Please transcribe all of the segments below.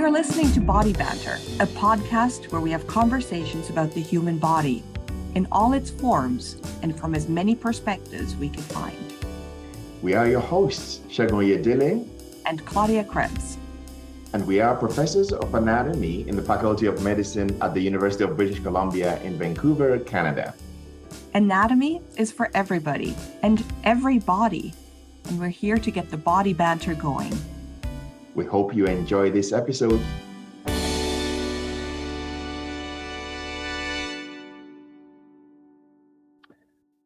You're listening to Body Banter, a podcast where we have conversations about the human body in all its forms and from as many perspectives we can find. We are your hosts, Segun Oyedele and Claudia Krebs. And we are professors of anatomy in the Faculty of Medicine at the University of British Columbia in Vancouver, Canada. Anatomy is for everybody and every body, and we're here to get the body banter going. We hope you enjoy this episode.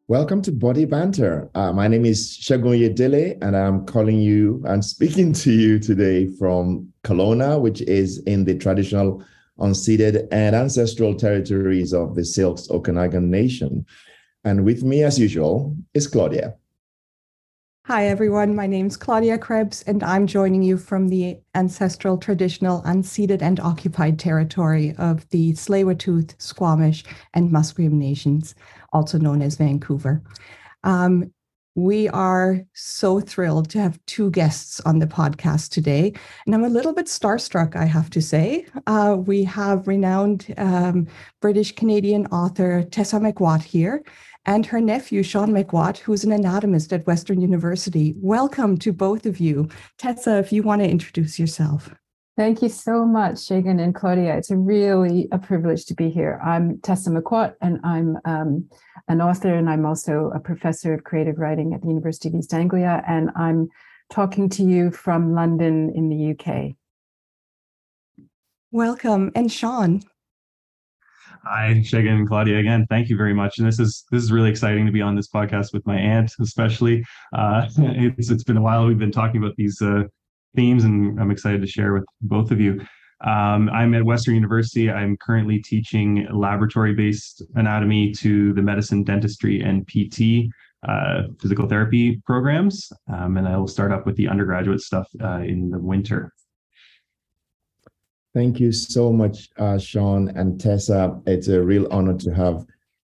Welcome to Body Banter. Uh, my name is Segun Oyedele, and I'm calling you and speaking to you today from Kelowna, which is in the traditional unceded and ancestral territories of the Syilx Okanagan Nation. And with me, as usual, is Claudia. Hi, everyone. My name is Claudia Krebs, and I'm joining you from the ancestral, traditional, unceded, and occupied territory of the Tsleil-Waututh, Squamish, and Musqueam nations, also known as Vancouver. Um, we are so thrilled to have two guests on the podcast today. And I'm a little bit starstruck, I have to say. Uh, we have renowned um, British Canadian author Tessa McWatt here and her nephew, Sean McWatt, who's an anatomist at Western University. Welcome to both of you. Tessa, if you want to introduce yourself. Thank you so much, Segun and Claudia. It's a really a privilege to be here. I'm Tessa McWatt, and I'm um, an author, and I'm also a professor of creative writing at the University of East Anglia, and I'm talking to you from London in the UK. Welcome, and Sean. Hi, Segun and Claudia again. Thank you very much. And this is this is really exciting to be on this podcast with my aunt, especially. Uh, it's it's been a while. We've been talking about these uh, themes, and I'm excited to share with both of you. Um, I'm at Western University. I'm currently teaching laboratory-based anatomy to the medicine, dentistry, and PT uh, physical therapy programs, um, and I will start up with the undergraduate stuff uh, in the winter. Thank you so much, uh, Sean and Tessa. It's a real honor to have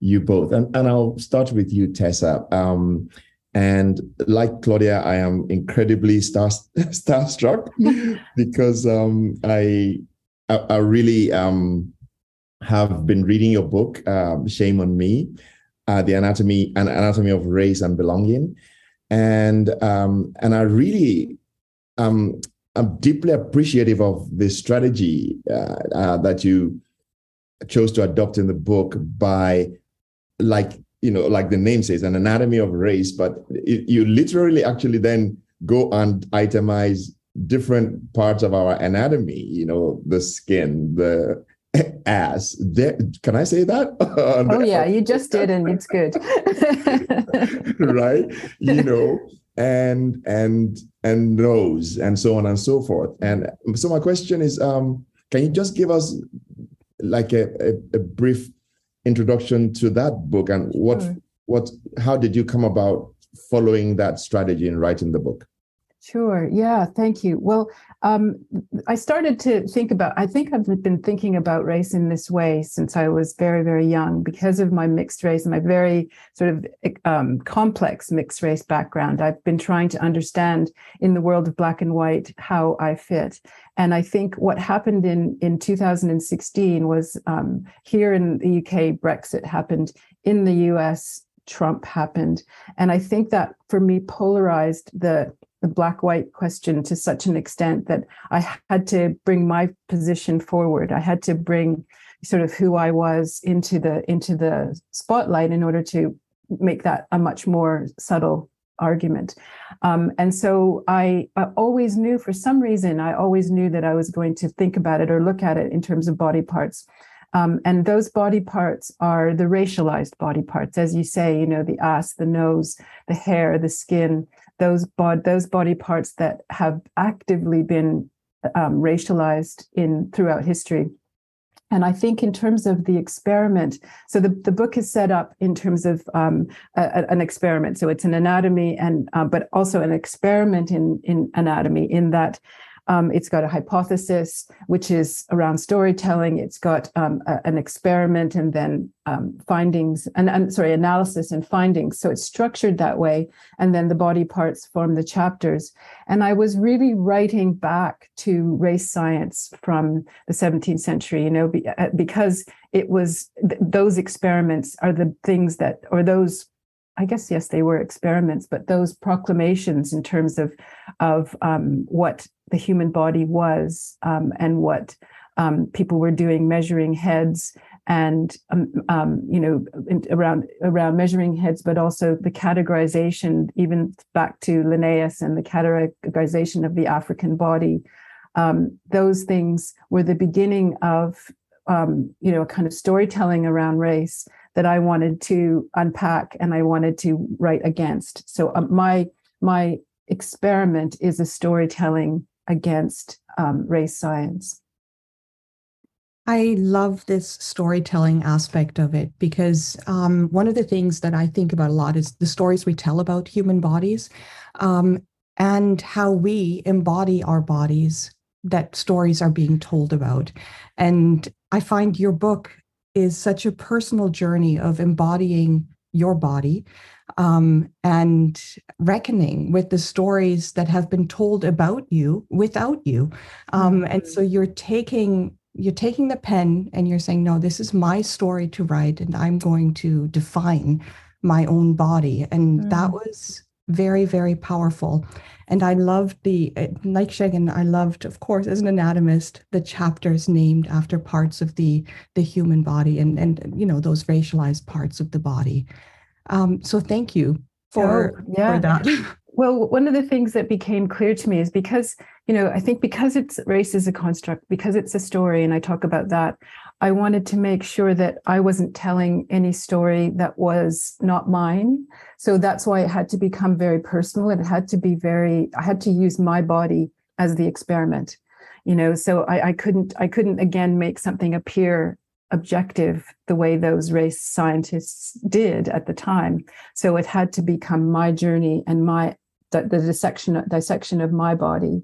you both. And, and I'll start with you, Tessa. Um, and like Claudia, I am incredibly star starstruck because um, I, I, I really um, have been reading your book, um, Shame on Me, uh, the anatomy and anatomy of race and belonging, and um, and I really um, I'm deeply appreciative of the strategy uh, uh, that you chose to adopt in the book by, like you know, like the name says, an anatomy of race. But it, you literally actually then go and itemize different parts of our anatomy. You know, the skin, the ass. There, can I say that? oh yeah, you just did, and it's good. right? You know, and and and nose and so on and so forth. And so my question is, um, can you just give us like a, a, a brief introduction to that book and what sure. what how did you come about following that strategy in writing the book? Sure. Yeah. Thank you. Well, um, I started to think about, I think I've been thinking about race in this way since I was very, very young because of my mixed race and my very sort of um, complex mixed race background. I've been trying to understand in the world of black and white how I fit. And I think what happened in, in 2016 was um, here in the UK, Brexit happened. In the US, Trump happened. And I think that for me polarized the the black white question to such an extent that I had to bring my position forward. I had to bring sort of who I was into the into the spotlight in order to make that a much more subtle argument. Um, and so I, I, always knew, for some reason, I always knew that I was going to think about it or look at it in terms of body parts. Um, and those body parts are the racialized body parts, as you say, you know, the ass, the nose, the hair, the skin, those those body parts that have actively been um, racialized in throughout history. And I think in terms of the experiment, so the, the book is set up in terms of um, a, an experiment. So it's an anatomy and uh, but also an experiment in in anatomy in that Um, it's got a hypothesis, which is around storytelling. It's got um, a, an experiment and then um, findings and, and sorry, analysis and findings. So it's structured that way. And then the body parts form the chapters. And I was really writing back to race science from the 17th century, you know, uh, because it was th- those experiments are the things that, or those I guess yes, they were experiments, but those proclamations in terms of of um, what the human body was um, and what um, people were doing, measuring heads and um, um, you know around around measuring heads, but also the categorization, even back to Linnaeus and the categorization of the African body. Um, those things were the beginning of you know a kind of storytelling around race that I wanted to unpack and I wanted to write against. So um, my my experiment is a storytelling against um, race science. I love this storytelling aspect of it because um, one of the things that I think about a lot is the stories we tell about human bodies um, and how we embody our bodies that stories are being told about. And I find your book is such a personal journey of embodying your body um, and reckoning with the stories that have been told about you without you. Um, mm-hmm. And so you're taking you're taking the pen and you're saying, no, this is my story to write, and I'm going to define my own body. And mm. that was very, very powerful. And I loved the, uh, like Segun, I loved, of course, as an anatomist, the chapters named after parts of the the human body and and you know those racialized parts of the body. Um, so thank you for, oh, yeah. for that. Well, one of the things that became clear to me is because, you know, I think because it's race is a construct, because it's a story, and I talk about that, I wanted to make sure that I wasn't telling any story that was not mine. So that's why it had to become very personal. It had to be very, I had to use my body as the experiment. You know, so I, I couldn't, I couldn't again make something appear objective the way those race scientists did at the time. So it had to become my journey and my the, the dissection dissection of my body.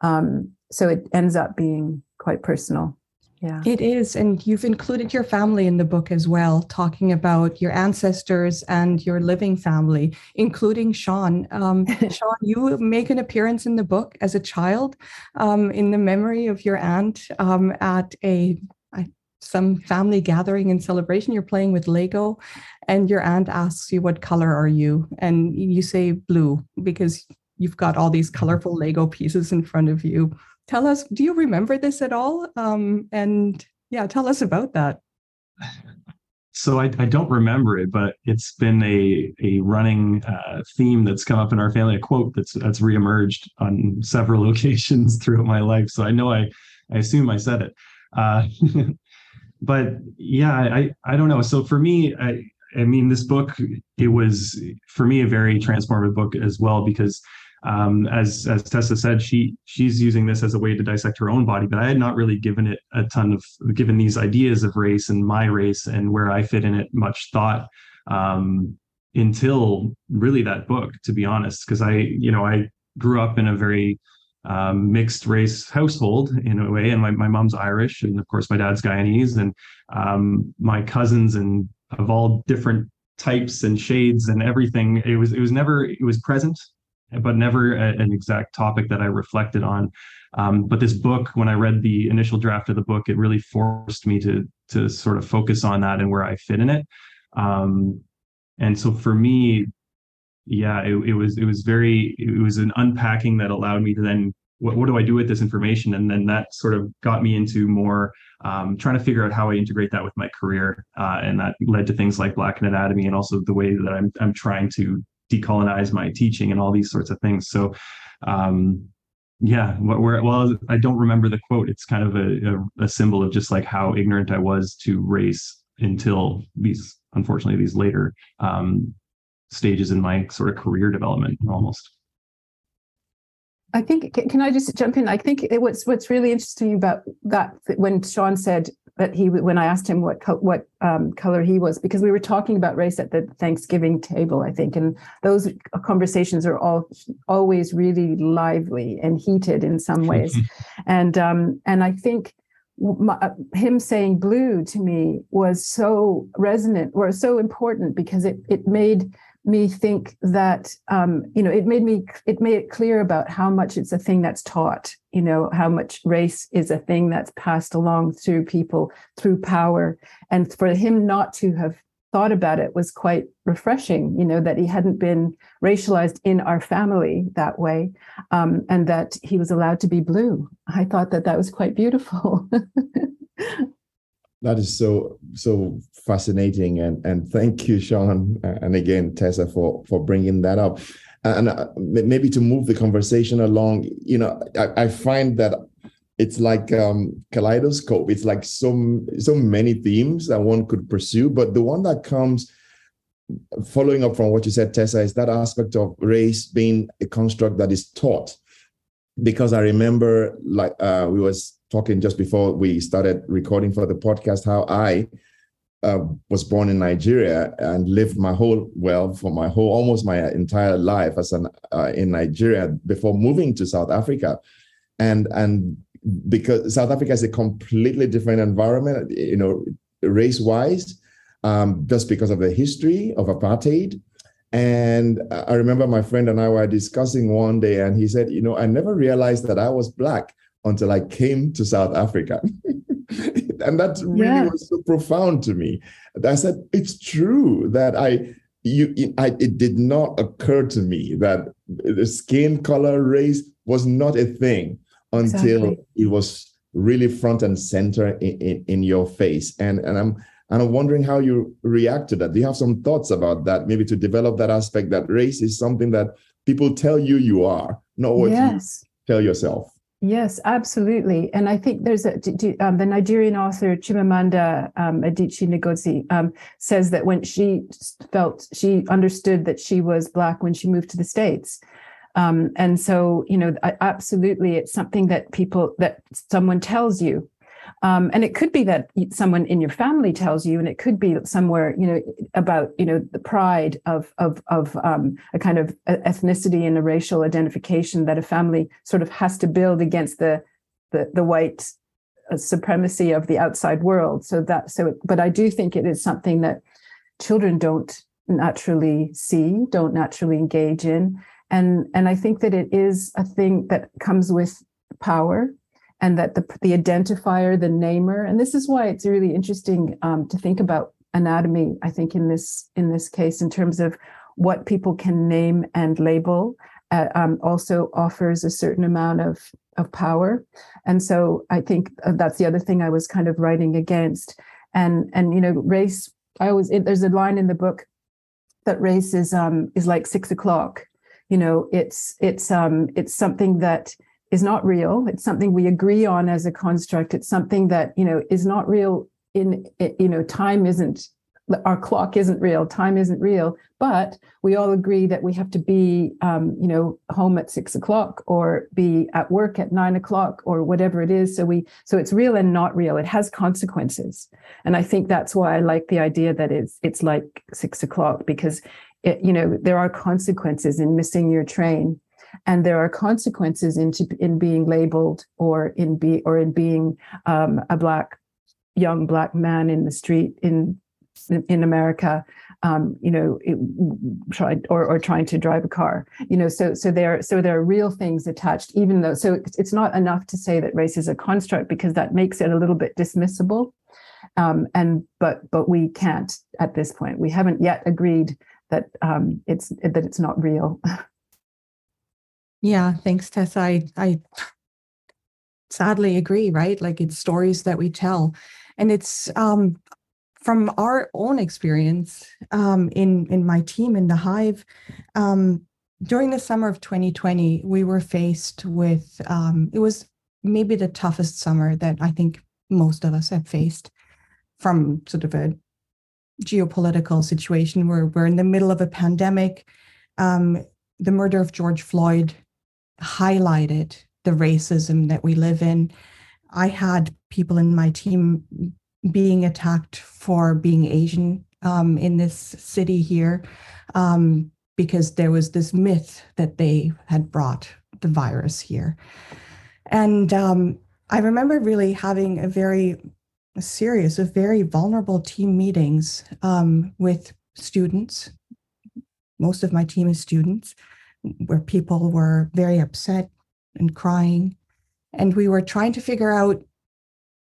Um, so it ends up being quite personal. Yeah. It is. And you've included your family in the book as well, talking about your ancestors and your living family, including Sean. Um, Sean, you make an appearance in the book as a child um, in the memory of your aunt um, at a some family gathering and celebration. You're playing with Lego, and your aunt asks you, What color are you? And you say blue because you've got all these colorful Lego pieces in front of you. Tell us, do you remember this at all? Um, and yeah, tell us about that. So I, I don't remember it, but it's been a a running uh, theme that's come up in our family. A quote that's that's reemerged on several occasions throughout my life. So I know I I assume I said it. Uh, but yeah, I I don't know. So for me, I I mean, this book it was for me a very transformative book as well because um, as as Tessa said, she she's using this as a way to dissect her own body, but I had not really given it a ton of given these ideas of race and my race and where I fit in it much thought um, until really that book, to be honest, because I you know I grew up in a very um, mixed race household in a way, and my, my mom's Irish, and of course my dad's Guyanese, and um, my cousins and of all different types and shades and everything. It was it was never it was present but never a, an exact topic that I reflected on. Um, but this book, when I read the initial draft of the book, it really forced me to to sort of focus on that and where I fit in it. Um, and so for me, yeah, it, it was it was very it was an unpacking that allowed me to then what, what do I do with this information? And then that sort of got me into more um, trying to figure out how I integrate that with my career. Uh, and that led to things like Black in Anatomy and also the way that I'm, I'm trying to decolonize my teaching and all these sorts of things. So, um, yeah, where, well, I don't remember the quote. It's kind of a, a, a symbol of just like how ignorant I was to race until these, unfortunately, these later um, stages in my sort of career development almost. I think can I just jump in? I think it, what's what's really interesting about that when Sean said that he when I asked him what what um, color he was because we were talking about race at the Thanksgiving table, I think, and those conversations are all always really lively and heated in some ways, and um, and I think my, uh, him saying blue to me was so resonant or so important because it it made me think that um, you know it made me it made it clear about how much it's a thing that's taught you know how much race is a thing that's passed along through people through power. And for him not to have thought about it was quite refreshing you know that he hadn't been racialized in our family that way um, and that he was allowed to be blue. I thought that that was quite beautiful. That is so so fascinating. And and thank you sean and again tessa for for bringing that up and uh, maybe to move the conversation along you know I, I find that it's like um, kaleidoscope. It's like so so many themes that one could pursue, but the one that comes following up from what you said, Tessa, is that aspect of race being a construct that is taught. Because I remember, like uh, we was talking just before we started recording for the podcast, how I uh, was born in Nigeria and lived my whole well for my whole almost my entire life as an uh, in Nigeria before moving to South Africa, and and because South Africa is a completely different environment, you know, race wise, um, just because of the history of apartheid. And I remember my friend and I were discussing one day, and he said, You know, I never realized that I was Black until I came to South Africa. and that really yeah. was so profound to me. I said, It's true that I. You, I, it did not occur to me that the skin color race was not a thing until exactly. it was really front and center in, in, in, your face. And and I'm and I'm wondering how you react to that. Do you have some thoughts about that? Maybe to develop that aspect that race is something that people tell you you are, not what yes. you tell yourself. Yes, absolutely. And I think there's a um, the Nigerian author Chimamanda um, Adichie Ngozi um, says that when she felt she understood that she was black when she moved to the states, um, and so, you know, absolutely, it's something that people, that someone tells you. Um, and it could be that someone in your family tells you, and it could be somewhere, you know, about, you know, the pride of of of um, a kind of ethnicity and a racial identification that a family sort of has to build against the the, the white uh, supremacy of the outside world. So that so, but I do think it is something that children don't naturally see, don't naturally engage in, and and i think that it is a thing that comes with power and that the the identifier the namer and this is why it's really interesting um, to think about anatomy i think in this in this case in terms of what people can name and label uh, um, also offers a certain amount of of power. And so i think uh, that's the other thing i was kind of writing against. And and you know race i always it, there's a line in the book that race is um is like six o'clock. You know it's it's um it's something that is not real. It's something we agree on as a construct. It's something that you know is not real in you know time isn't our clock isn't real time isn't real. But we all agree that we have to be um, you know home at six o'clock or be at work at nine o'clock or whatever it is. So we so it's real and not real. It has consequences. And i think that's why i like the idea that it's it's like six o'clock because it, you know there are consequences in missing your train and there are consequences into in being labeled or in be or in being um, a black young black man in the street in in America, um, you know, tried or, or trying to drive a car, you know, so so there so there are real things attached, even though so it's not enough to say that race is a construct because that makes it a little bit dismissible, um, and but but we can't at this point. We haven't yet agreed that um, it's that it's not real. Yeah, thanks, Tessa. I, I sadly agree. Right, like it's stories that we tell, and it's um, from our own experience um, in in my team in the Hive. Um, during the summer of 2020, we were faced with um, it was maybe the toughest summer that I think most of us have faced from sort of a geopolitical situation where we're in the middle of a pandemic. Um, the murder of George Floyd highlighted the racism that we live in. I had people in my team being attacked for being Asian um, in this city here um, because there was this myth that they had brought the virus here. And um, I remember really having a very a series of very vulnerable team meetings um, with students. Most of my team is students, where people were very upset and crying. And we were trying to figure out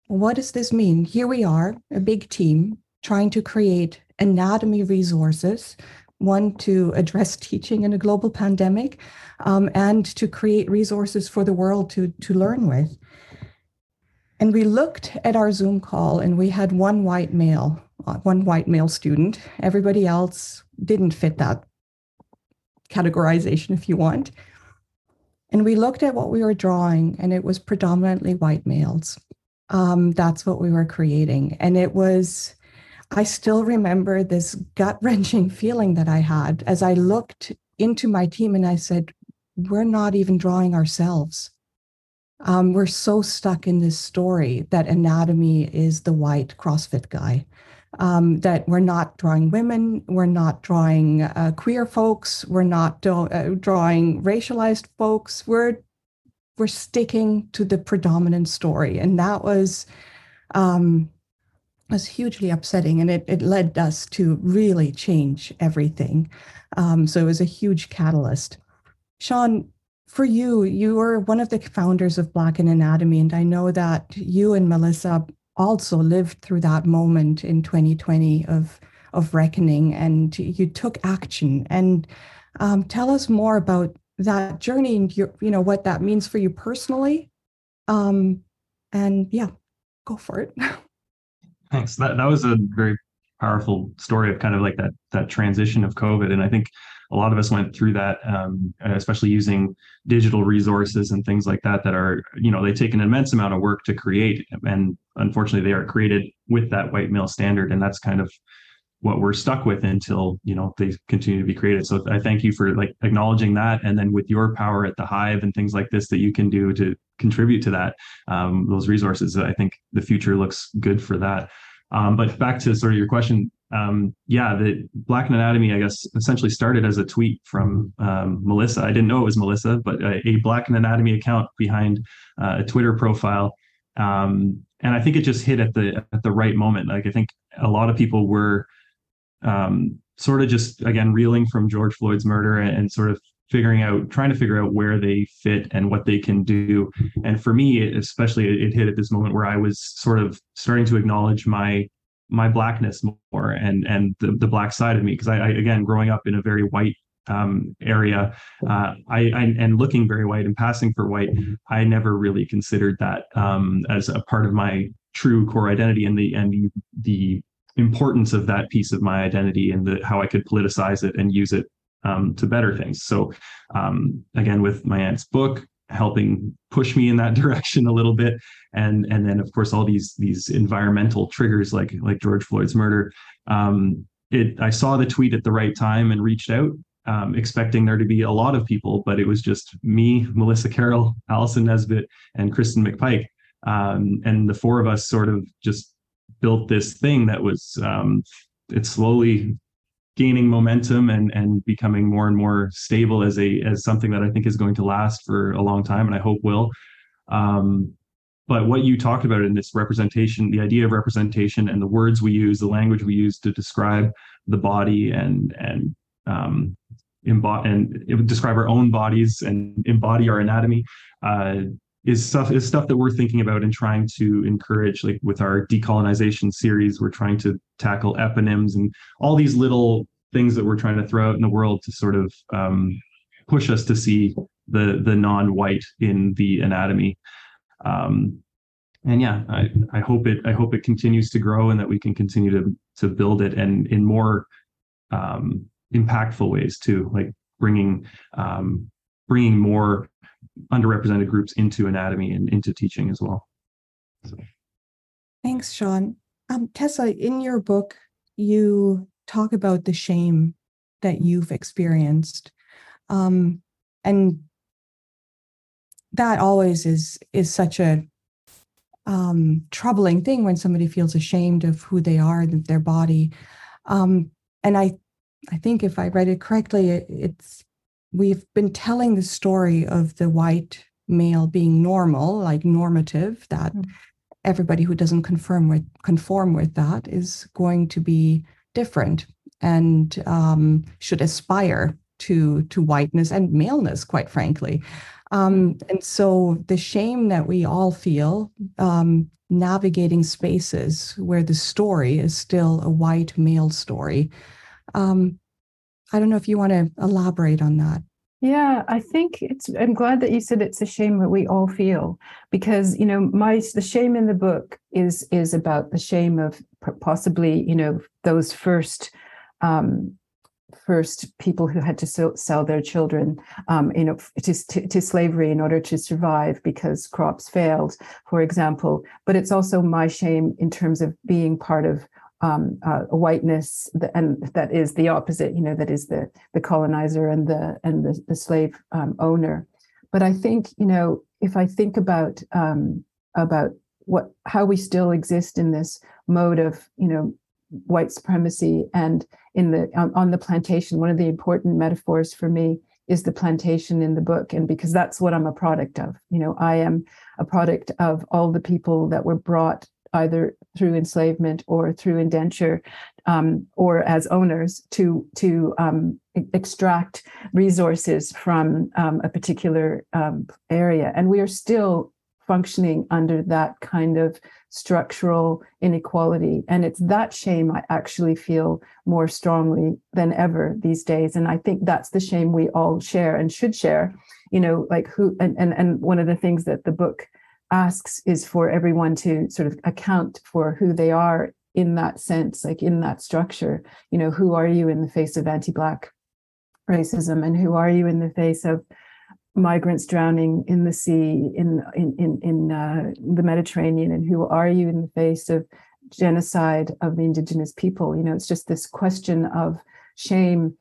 what does this mean? Here we are, a big team, trying to create anatomy resources, one to address teaching in a global pandemic, um, and to create resources for the world to, to learn with. And we looked at our Zoom call and we had one white male, uh, one white male student. Everybody else didn't fit that categorization, if you want. And we looked at what we were drawing, and it was predominantly white males um, that's what we were creating. And it was, I still remember this gut wrenching feeling that I had as I looked into my team and I said, we're not even drawing ourselves. Um, we're so stuck in this story that anatomy is the white CrossFit guy. Um, that we're not drawing women, we're not drawing uh, queer folks, we're not do- uh, drawing racialized folks, we're we're sticking to the predominant story. And that was um, was hugely upsetting and it, it led us to really change everything. Um, so it was a huge catalyst. Sean, for you, you were one of the founders of Black in Anatomy, and I know that you and Melissa also lived through that moment in 2020 of of reckoning, and you took action. And um, tell us more about that journey and your, you know what that means for you personally. Um and yeah go for it. Thanks. That, that was a very powerful story of kind of like that that transition of covid. And i think a lot of us went through that um, especially using digital resources and things like that that are you know they take an immense amount of work to create and unfortunately they are created with that white male standard and that's kind of what we're stuck with until you know they continue to be created. So i thank you for like acknowledging that and then with your power at the hive and things like this that you can do to contribute to that um, those resources i think the future looks good for that. Um, but back to sort of your question um, yeah the black anatomy i guess essentially started as a tweet from um, melissa. I didn't know it was melissa but a, a black anatomy account behind uh, a twitter profile. Um, and i think it just hit at the at the right moment. Like i think a lot of people were um, sort of just again reeling from George Floyd's murder and, and, sort of figuring out trying to figure out where they fit and what they can do. And for me especially it, it hit at this moment where i was sort of starting to acknowledge my my blackness more and and the, the black side of me because I, I, again growing up in a very white um, area uh, I, I, and looking very white and passing for white i never really considered that um, as a part of my true core identity and the and the, the importance of that piece of my identity and the, how I could politicize it and use it um, to better things. So um, again, with my aunt's book, helping push me in that direction a little bit, and and then of course all these these environmental triggers like like George Floyd's murder. Um, it I saw the tweet at the right time and reached out. Um, expecting there to be a lot of people, but it was just me, Melissa Carroll, Allison Nesbitt, and Kristen McPike. Um, and the four of us sort of just built this thing that was um, it's slowly gaining momentum and and becoming more and more stable as a as something that I think is going to last for a long time and I hope will. Um, but what you talked about in this representation, the idea of representation and the words we use, the language we use to describe the body and and um, embody and describe our own bodies and embody our anatomy. Uh, is stuff is stuff that we're thinking about and trying to encourage like with our decolonization series we're trying to tackle eponyms and all these little things that we're trying to throw out in the world to sort of um, push us to see the the non-white in the anatomy um, and yeah I, I hope it i hope it continues to grow and that we can continue to to build it and in more um, impactful ways too like bringing um, bringing more underrepresented groups into anatomy and into teaching as well. So. Thanks, Sean. Um, Tessa, in your book, you talk about the shame that you've experienced. Um, and that always is is such a um, troubling thing when somebody feels ashamed of who they are and their body. Um, and I, I think if I read it correctly, it, it's we've been telling the story of the white male being normal, like normative, that mm. everybody who doesn't conform with conform with that is going to be different and um, should aspire to to whiteness and maleness, quite frankly. Um, and so the shame that we all feel um, navigating spaces where the story is still a white male story. Um, I don't know if you want to elaborate on that. Yeah, I think it's. I'm glad that you said it's a shame that we all feel because you know my the shame in the book is is about the shame of possibly you know those first um, first people who had to sell, their children um, you know to, to, to, slavery in order to survive because crops failed for example but it's also my shame in terms of being part of um, uh, whiteness and that is the opposite you know that is the the colonizer and the and the, the slave um, owner. But i think you know if i think about um, about what how we still exist in this mode of you know white supremacy and in the on, on the plantation one of the important metaphors for me is the plantation in the book. And because that's what i'm a product of you know i am a product of all the people that were brought either through enslavement or through indenture um, or as owners to to um, extract resources from um, a particular um, area and we are still functioning under that kind of structural inequality. And it's that shame I actually feel more strongly than ever these days. And I think that's the shame we all share and should share. You know, like who and and, and one of the things that the book asks is for everyone to sort of account for who they are in that sense, like in that structure. You know, who are you in the face of anti-black racism and who are you in the face of migrants drowning in the sea in in in, in uh, the Mediterranean, and who are you in the face of genocide of the indigenous people? You know, it's just this question of shame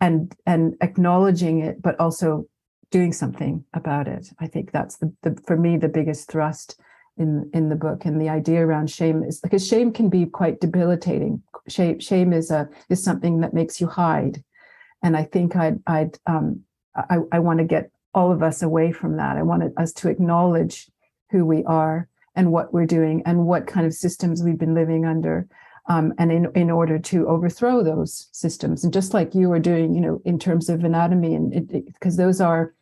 and and acknowledging it, but also doing something about it. I think that's the, the for me the biggest thrust in in the book and the idea around shame is because shame can be quite debilitating shame shame is a is something that makes you hide and i think i'd i'd um i, I want to get all of us away from that. I wanted us to acknowledge who we are and what we're doing and what kind of systems we've been living under. Um, and in, in order to overthrow those systems and just like you were doing you know in terms of anatomy and because those are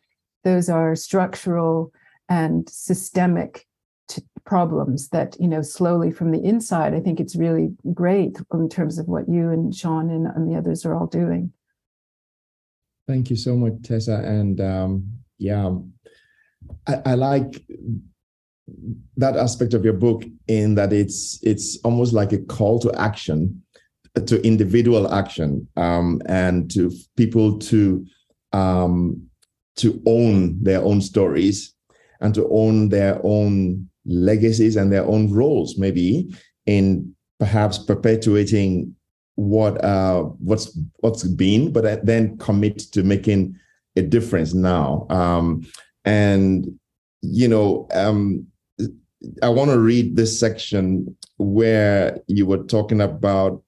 those are structural and systemic t- problems that you know slowly from the inside i think it's really great in terms of what you and sean and, and the others are all doing Thank you so much, Tessa. And um, yeah, I, I, like that aspect of your book in that it's it's almost like a call to action, to individual action, um, and to people to um, to own their own stories and to own their own legacies and their own roles, maybe in perhaps perpetuating what uh what's what's been but then commit to making a difference now. Um and you know um i want to read this section where you were talking about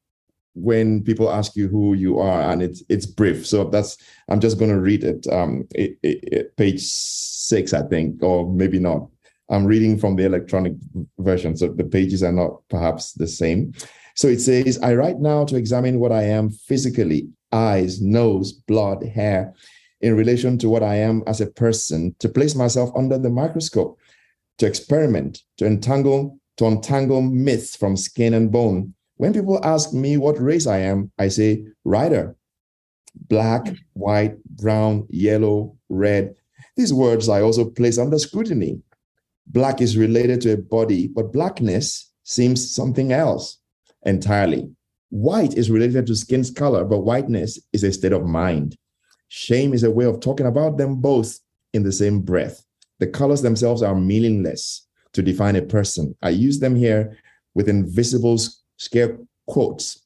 when people ask you who you are and it's it's brief so that's i'm just going to read it um it, it, it, page six i think or maybe not i'm reading from the electronic version so the pages are not perhaps the same so it says, I write now to examine what I am physically eyes, nose, blood, hair, in relation to what I am as a person, to place myself under the microscope, to experiment, to entangle, to untangle myths from skin and bone. When people ask me what race I am, I say writer, Black, mm. white, brown, yellow, red. These words I also place under scrutiny. Black is related to a body, but blackness seems something else entirely. White is related to skin's color, but whiteness is a state of mind. Shame is a way of talking about them both in the same breath. The colors themselves are meaningless to define a person. I use them here with invisible scare quotes,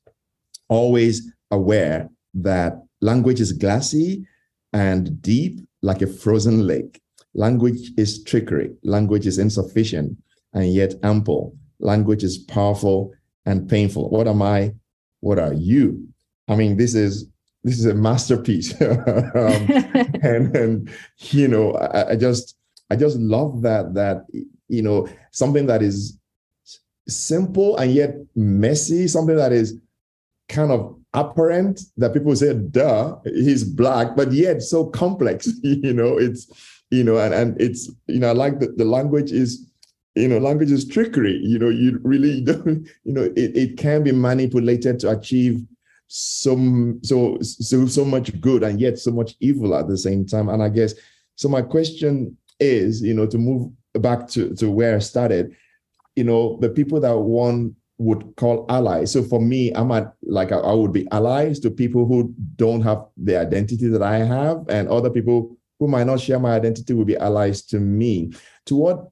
always aware that language is glassy and deep like a frozen lake. Language is trickery. Language is insufficient and yet ample. Language is powerful and painful. What am I? What are you? I mean, this is this is a masterpiece, um, and and you know, I, I just I just love that that you know something that is simple and yet messy, something that is kind of apparent that people say, duh, he's black, but yet so complex. you know, it's, you know, and, and it's, you know, I like that the language is, you know, language is trickery. You know, you really don't, you know, it, it can be manipulated to achieve some so so so much good and yet so much evil at the same time. And I guess so my question is, you know, to move back to, to where I started, you know, the people that one would call allies. So for me, I'm at like I, would be allies to people who don't have the identity that I have, and other people who might not share my identity will be allies to me. To what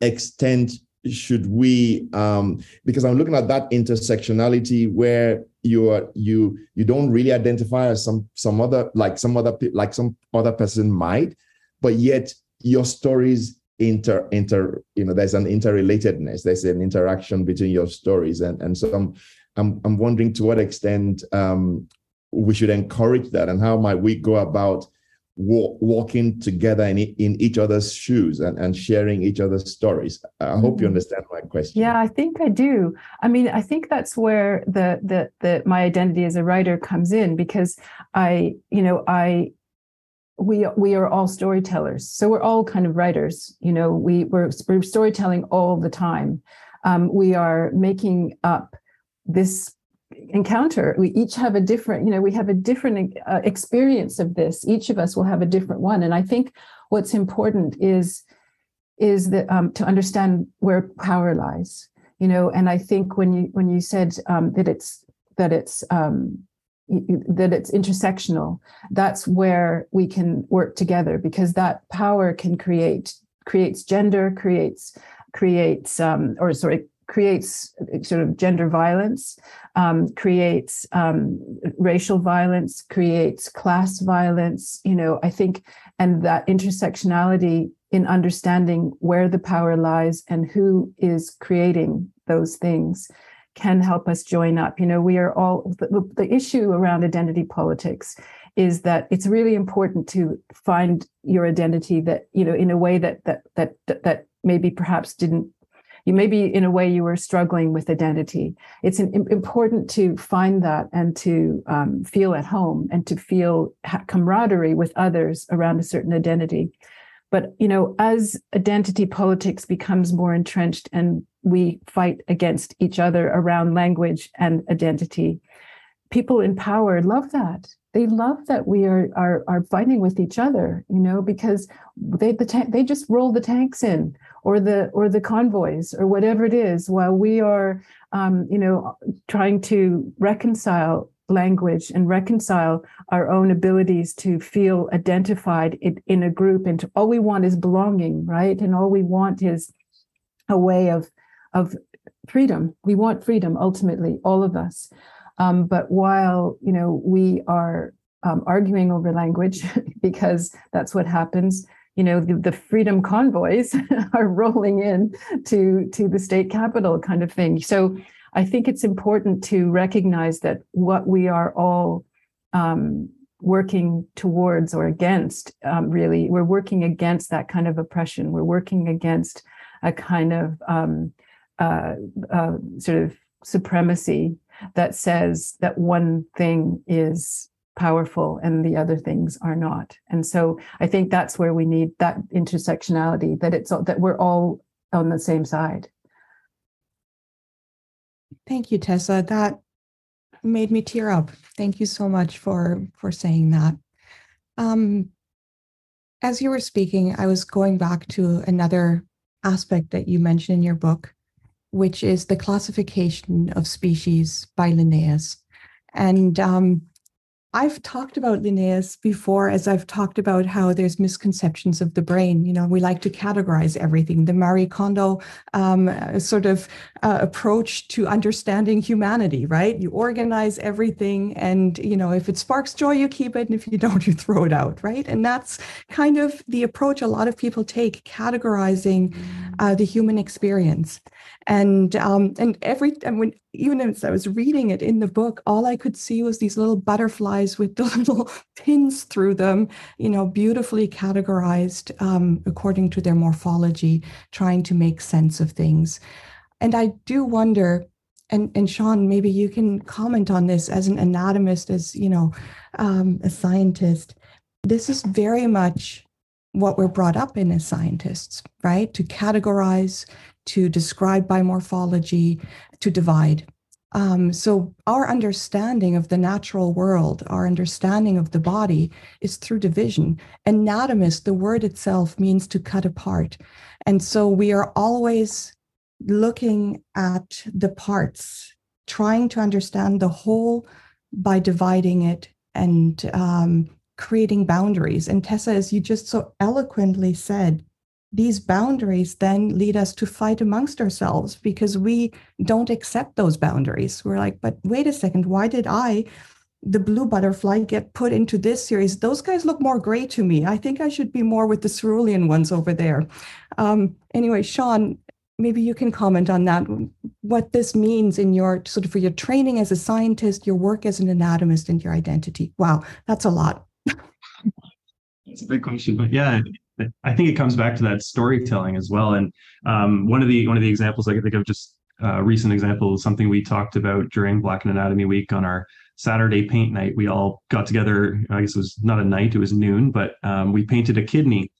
extent should we um because i'm looking at that intersectionality where you are you you don't really identify as some some other like some other like some other person might but yet your stories inter inter you know there's an interrelatedness there's an interaction between your stories. And and so i'm i'm, I'm wondering to what extent um, we should encourage that and how might we go about walk, walking together in, in each other's shoes and, and sharing each other's stories. I hope you mm-hmm. understand my question. Yeah i think i do. I mean i think that's where the the the my identity as a writer comes in because i you know i we we are all storytellers. So we're all kind of writers you know we we're, we're storytelling all the time. Um, we are making up this encounter. We each have a different you know we have a different uh, experience of this. Each of us will have a different one. And i think what's important is is that um, to understand where power lies you know. And i think when you when you said um, that it's that it's um, that it's intersectional. That's where we can work together because that power can create creates gender creates creates um, or sorry creates sort of gender violence um, creates um, racial violence creates class violence you know i think and that intersectionality in understanding where the power lies and who is creating those things can help us join up. You know, we are all the, the issue around identity politics is that it's really important to find your identity that you know in a way that that that that maybe perhaps didn't you maybe in a way you were struggling with identity it's an, important to find that and to um, feel at home and to feel camaraderie with others around a certain identity but you know as identity politics becomes more entrenched and we fight against each other around language and identity. People in power love that. They love that we are are, are fighting with each other, you know, because they the ta- they just roll the tanks in or the or the convoys or whatever it is, while we are, um, you know, trying to reconcile language and reconcile our own abilities to feel identified in, in a group and to, all we want is belonging right and all we want is a way of of freedom. We want freedom ultimately, all of us. Um, but while you know we are um, arguing over language because that's what happens, you know the, the freedom convoys are rolling in to to the state capital kind of thing. So I think it's important to recognize that what we are all um, working towards or against, um, really, we're working against that kind of oppression. We're working against a kind of um, uh, uh, sort of supremacy that says that one thing is powerful and the other things are not. And so I think that's where we need that intersectionality that it's all, that we're all on the same side. Thank you, Tessa. That made me tear up. Thank you so much for for saying that. Um, as you were speaking, I was going back to another aspect that you mentioned in your book, which is the classification of species by Linnaeus. And um, I've talked about Linnaeus before as I've talked about how there's misconceptions of the brain. You know, we like to categorize everything. The Marie Kondo um, sort of uh, approach to understanding humanity, right? You organize everything, and you know, if it sparks joy, you keep it, and if you don't, you throw it out, right? And that's kind of the approach a lot of people take, categorizing uh, the human experience and um, and every and when even as I was reading it in the book, all I could see was these little butterflies with the little pins through them, you know, beautifully categorized um, according to their morphology, trying to make sense of things. And I do wonder, and and Sean, maybe you can comment on this as an anatomist, as you know, um, a scientist. This is very much what we're brought up in as scientists, right? To categorize, to describe by morphology, to divide. Um, so, our understanding of the natural world, our understanding of the body is through division. Anatomist, the word itself means to cut apart. And so, we are always looking at the parts, trying to understand the whole by dividing it and um, creating boundaries. And Tessa, as you just so eloquently said, these boundaries then lead us to fight amongst ourselves because we don't accept those boundaries. We're like, but wait a second, why did I, the blue butterfly, get put into this series? Those guys look more gray to me. I think I should be more with the cerulean ones over there. Um, anyway, Sean, maybe you can comment on that what this means in your sort of for your training as a scientist your work as an anatomist and your identity wow that's a lot it's a big question but yeah I think it comes back to that storytelling as well. And um, one of the one of the examples I can think of, just uh, recent example, is something we talked about during Black in Anatomy Week on our Saturday paint night. We all got together. I guess it was not a night; it was noon, but um, we painted a kidney.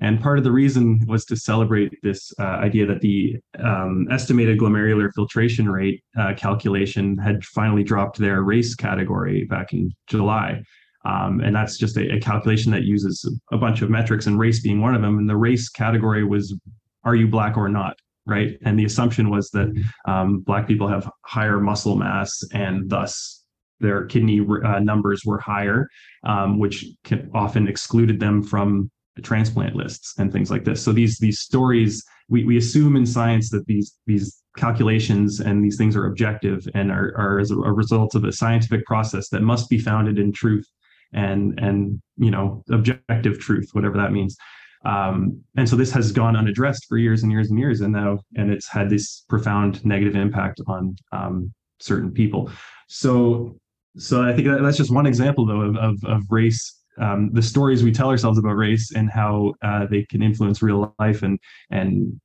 And part of the reason was to celebrate this uh, idea that the um, estimated glomerular filtration rate uh, calculation had finally dropped their race category back in July. Um, and that's just a, a, calculation that uses a bunch of metrics and race being one of them. And the race category was, are you black or not? Right. And the assumption was that um, black people have higher muscle mass and thus their kidney uh, numbers were higher, um, which often excluded them from transplant lists and things like this. So these these stories, we, we assume in science that these these calculations and these things are objective and are, are as a result of a scientific process that must be founded in truth and and you know objective truth whatever that means. Um, and so this has gone unaddressed for years and years and years and now and it's had this profound negative impact on um, certain people. So so i think that, that's just one example though of, of, of race um, the stories we tell ourselves about race and how uh, they can influence real life and and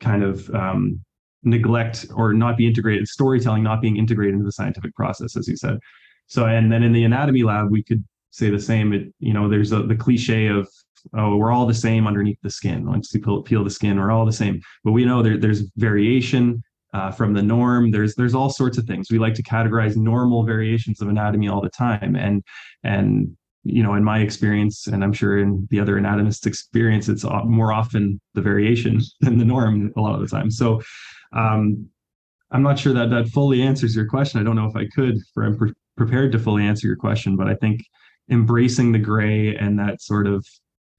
kind of um, neglect or not be integrated storytelling not being integrated into the scientific process as you said. So and then in the anatomy lab we could say the same. It you know there's a, the cliche of oh we're all the same underneath the skin. Once you peel, peel the skin, we're all the same. But we know there, there's variation uh, from the norm. There's there's all sorts of things. We like to categorize normal variations of anatomy all the time, and and you know in my experience, and I'm sure in the other anatomists' experience, it's more often the variation than the norm a lot of the time. So. Um, I'm not sure that that fully answers your question. I don't know if I could, for I'm pre- prepared to fully answer your question, but I think embracing the gray and that sort of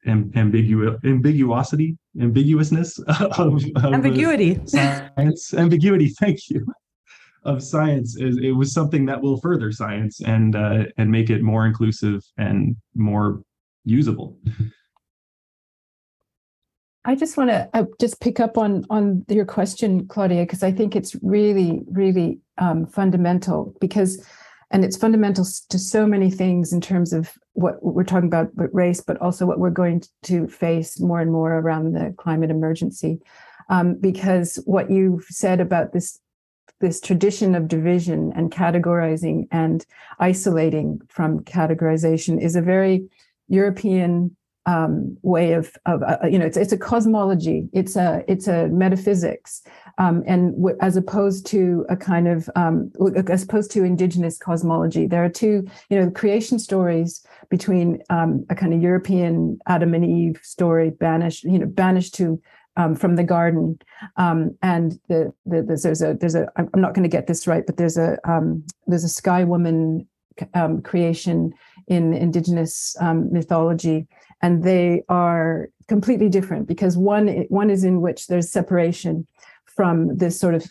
ambigu- ambiguosity, ambiguousness of, of ambiguity, science, ambiguity. Thank you. Of science is it was something that will further science and uh, and make it more inclusive and more usable. I just want to uh, just pick up on on your question, Claudia, because I think it's really, really um, fundamental. Because and it's fundamental to so many things in terms of what we're talking about but race but also what we're going to face more and more around the climate emergency. Um, because what you've said about this this tradition of division and categorizing and isolating from categorization is a very european um, way of, of uh, you know it's it's a cosmology. It's a it's a metaphysics um, and w- as opposed to a kind of um, as opposed to indigenous cosmology. There are two you know creation stories between um, a kind of European Adam and Eve story banished you know banished to um, from the garden. Um, and the, the, there's, a there's a I'm not going to get this right but there's a there's a sky woman creation in indigenous mythology, and they are completely different because one one is in which there's separation from this sort of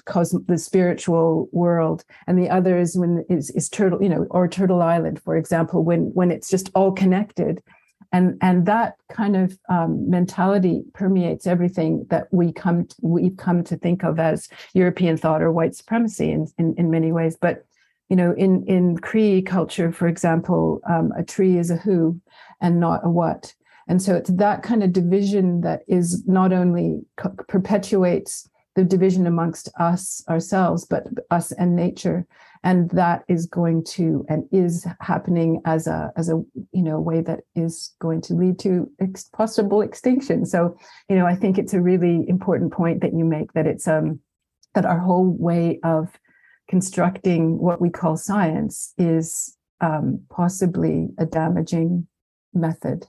the spiritual world and the other is when is, is turtle you know or turtle island for example when when it's just all connected and and that kind of um, mentality permeates everything that we come to, we've come to think of as European thought or white supremacy in in, in many ways. But you know, in in Cree culture, for example, um, a tree is a who and not a what. And so it's that kind of division that is not only co- perpetuates the division amongst us ourselves, but us and nature, and that is going to and is happening as a as a you know way that is going to lead to ex- possible extinction. So you know i think it's a really important point that you make that it's um that our whole way of constructing what we call science is um, possibly a damaging method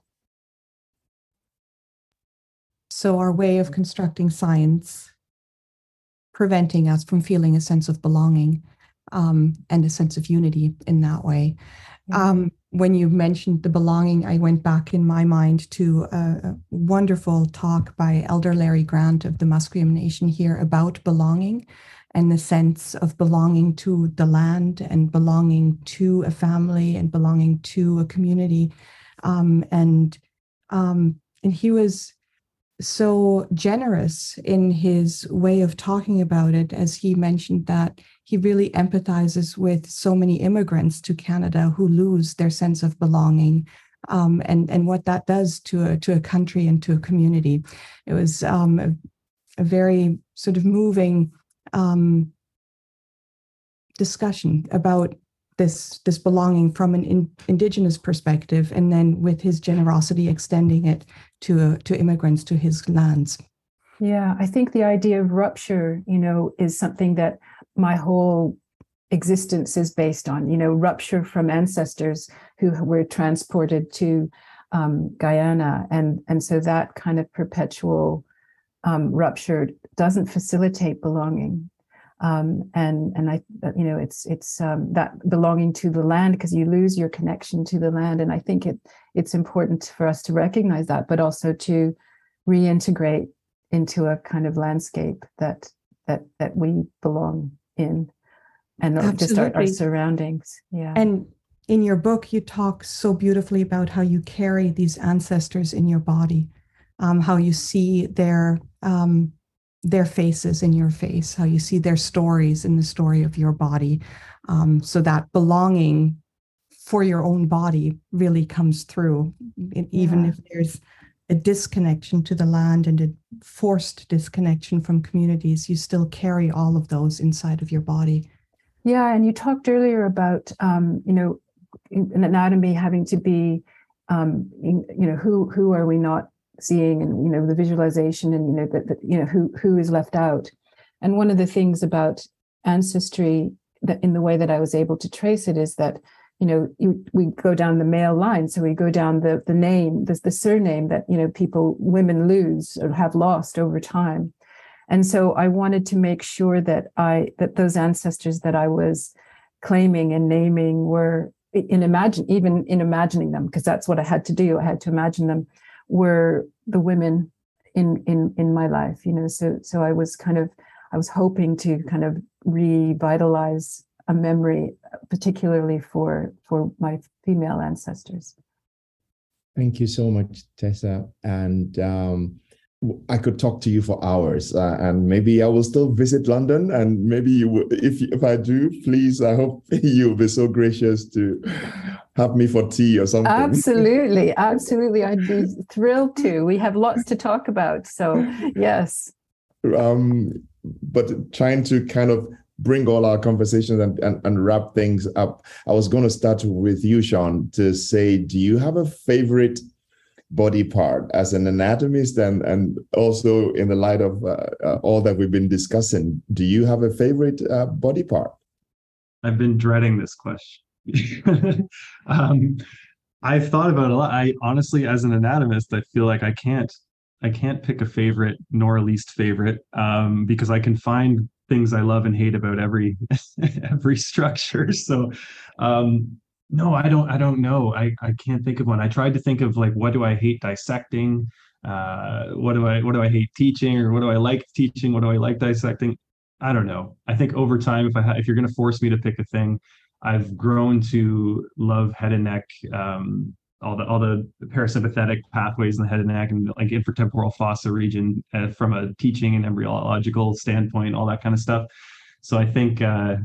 so our way of constructing science preventing us from feeling a sense of belonging um, and a sense of unity in that way. Um, when you mentioned the belonging, I went back in my mind to a, a, wonderful talk by Elder Larry Grant of the Musqueam Nation here about belonging and the sense of belonging to the land and belonging to a family and belonging to a community. Um, and um, and he was so generous in his way of talking about it, as he mentioned that he really empathizes with so many immigrants to Canada who lose their sense of belonging. Um, and and what that does to a to a country and to a community, it was um, a, a, very sort of moving um, discussion about this this belonging from an in, indigenous perspective, and then with his generosity extending it to uh, to immigrants to his lands. Yeah, I think the idea of rupture, you know, is something that my whole existence is based on. You know, rupture from ancestors who were transported to um, Guyana, and and so that kind of perpetual um, rupture doesn't facilitate belonging um, and and I you know it's it's um, that belonging to the land because you lose your connection to the land, and I think it it's important for us to recognize that, but also to reintegrate into a kind of landscape that that that we belong in, and Absolutely. just our, our surroundings. Yeah, and in your book, you talk so beautifully about how you carry these ancestors in your body, um, how you see their um, their faces in your face, how you see their stories in the story of your body. Um, so that belonging for your own body really comes through, even yeah. if there's a disconnection to the land and a forced disconnection from communities, you still carry all of those inside of your body. Yeah, and you talked earlier about um, you know an anatomy having to be um, you know who who are we not seeing and you know the visualization and you know that, you know who who is left out. And one of the things about ancestry that in the way that i was able to trace it is that you know you, we go down the male line. So we go down the the name the, the surname that you know people women lose or have lost over time. And so i wanted to make sure that i that those ancestors that i was claiming and naming were in imagine even in imagining them because that's what i had to do. I had to imagine them were the women in in in my life you know? So so i was kind of i was hoping to kind of revitalize a memory particularly for for my female ancestors. Thank you so much tessa. And um I could talk to you for hours, uh, and maybe I will still visit London. And maybe you, if if I do, please, I hope you'll be so gracious to have me for tea or something. Absolutely, absolutely, I'd be thrilled to. We have lots to talk about, so yes. Um, but trying to kind of bring all our conversations and, and, and wrap things up, I was going to start with you, Sean, to say, do you have a favorite? Body part as an anatomist and and also in the light of uh, uh, all that we've been discussing do you have a favorite uh, body part? I've been dreading this question. Um, i've thought about it a lot. I honestly as an anatomist i feel like i can't i can't pick a favorite nor a least favorite um, because i can find things i love and hate about every every structure. So um, No, I don't. I don't know. I I can't think of one. I tried to think of like what do I hate dissecting. Uh, what do I what do I hate teaching or what do I like teaching? What do I like dissecting? I don't know. I think over time, if I ha- if you're going to force me to pick a thing, I've grown to love head and neck, um, all the all the parasympathetic pathways in the head and neck, and like infratemporal fossa region uh, from a teaching and embryological standpoint, all that kind of stuff. So I think uh,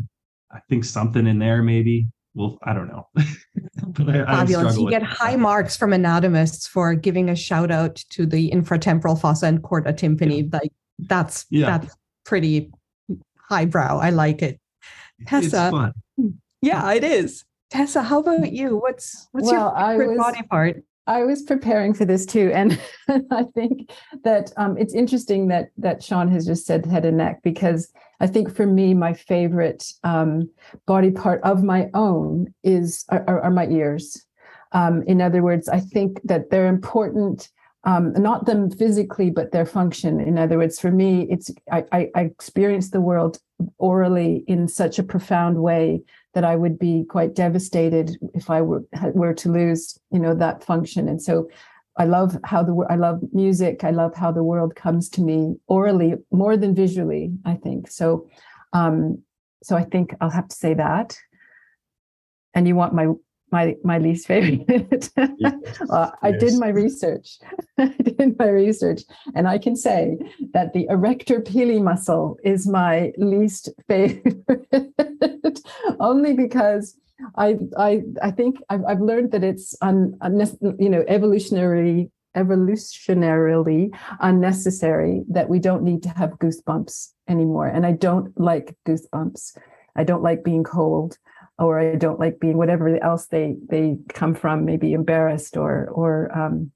I think something in there maybe. Well, I don't know. I, Fabulous. You get high marks from anatomists for giving a shout out to the infratemporal fossa and chorda tympani. Yeah. Like that's yeah. that's pretty highbrow. I like it. Tessa. Yeah, it is. Tessa, how about you? What's what's well, your favorite was, body part? I was preparing for this too, and I think that um, it's interesting that that Sean has just said head and neck because I think for me my favorite um, body part of my own is are, are my ears. Um, in other words, I think that they're important um, not them physically, but their function. In other words, for me, it's I, I, I experience the world orally in such a profound way that I would be quite devastated if I were were to lose, you know, that function. And so, I love how the I love music. I love how the world comes to me orally more than visually. I think so. Um, so I think I'll have to say that. And you want my my my least favorite. yes. uh, I yes. did my research. I did my research, and I can say that the erector pili muscle is my least favorite, only because I I I think I've, I've learned that it's un, you know evolutionary evolutionarily unnecessary that we don't need to have goosebumps anymore, and I don't like goosebumps. I don't like being cold or I don't like being whatever else they they come from, maybe embarrassed or or um,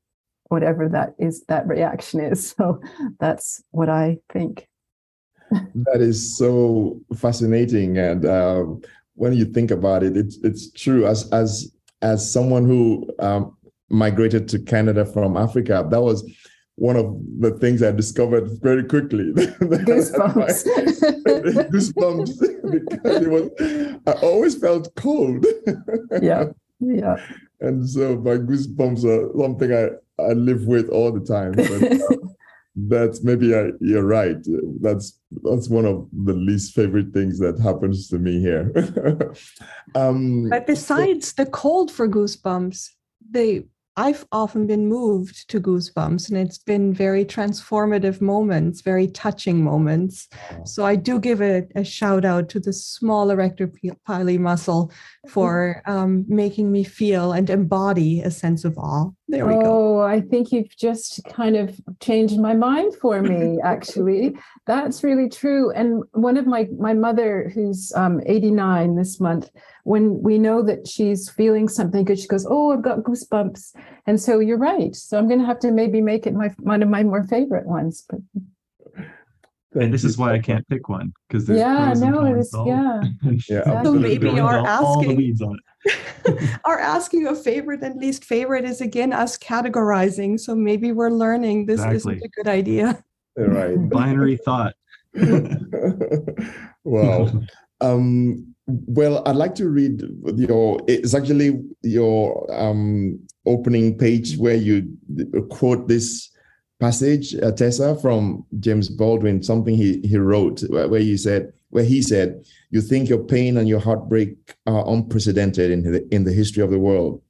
whatever that is that reaction is. So that's what I think. that is so fascinating, and um, when you think about it, it's it's true. As as as someone who um, migrated to Canada from Africa, that was one of the things I discovered very quickly. Goosebumps. goosebumps because it was I always felt cold. yeah. Yeah. And so my goosebumps are something I, I live with all the time. But, uh, that's maybe I, you're right. That's that's one of the least favorite things that happens to me here. um, but besides so, the cold for goosebumps, they I've often been moved to goosebumps, and it's been very transformative moments, very touching moments. So I do give a, a shout out to the small erector pili muscle for um, making me feel and embody a sense of awe. There we oh, go. Oh, I think you've just kind of changed my mind for me. Actually, that's really true. And one of my my mother, who's um, 89 this month when we know that she's feeling something good, she goes, "Oh, I've got goosebumps," and so you're right. So I'm going to have to maybe make it my one of my more favorite ones. But and this is why I can't pick one because yeah, no, it's yeah, yeah. So maybe our asking our asking a favorite and least favorite is again us categorizing. So maybe we're learning this exactly. isn't a good idea. Right, binary thought. wow. Um, well, I'd like to read your. It's actually your um, opening page where you quote this passage, uh, Tessa, from James Baldwin, something he he wrote, where he said, where he said, "You think your pain and your heartbreak are unprecedented in the in the history of the world,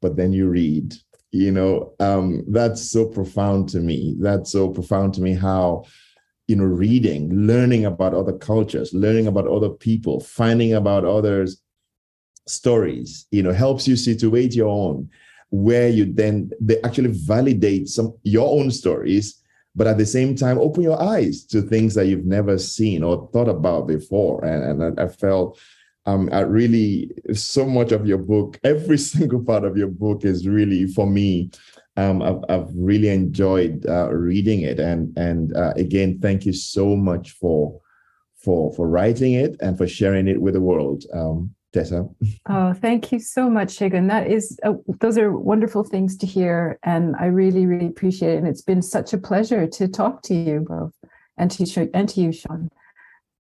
but then you read." You know, um, that's so profound to me. That's so profound to me how you know reading learning about other cultures learning about other people finding about others stories you know helps you situate your own where you then they actually validate some your own stories but at the same time open your eyes to things that you've never seen or thought about before. And, and I, felt um, I really so much of your book every single part of your book is really for me um, I've, I've really enjoyed uh, reading it, and and uh, again, thank you so much for for for writing it and for sharing it with the world, um, Tessa. Oh, thank you so much, Segun. That is, uh, those are wonderful things to hear, and I really, really appreciate it. And it's been such a pleasure to talk to you both, and to and to you, Sean.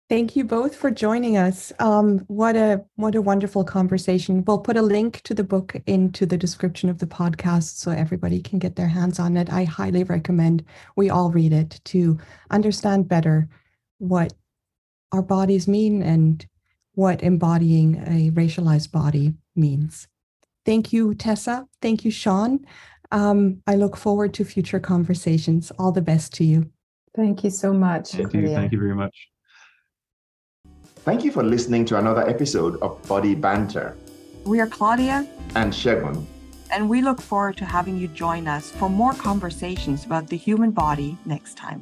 Thank you both for joining us. Um, what a what a wonderful conversation. We'll put a link to the book into the description of the podcast so everybody can get their hands on it. I highly recommend we all read it to understand better what our bodies mean and what embodying a racialized body means. Thank you, Tessa. Thank you, Sean. Um, I look forward to future conversations. All the best to you. Thank you so much. Thank you. Thank you very much. Thank you for listening to another episode of Body Banter. We are Claudia and Segun. And we look forward to having you join us for more conversations about the human body next time.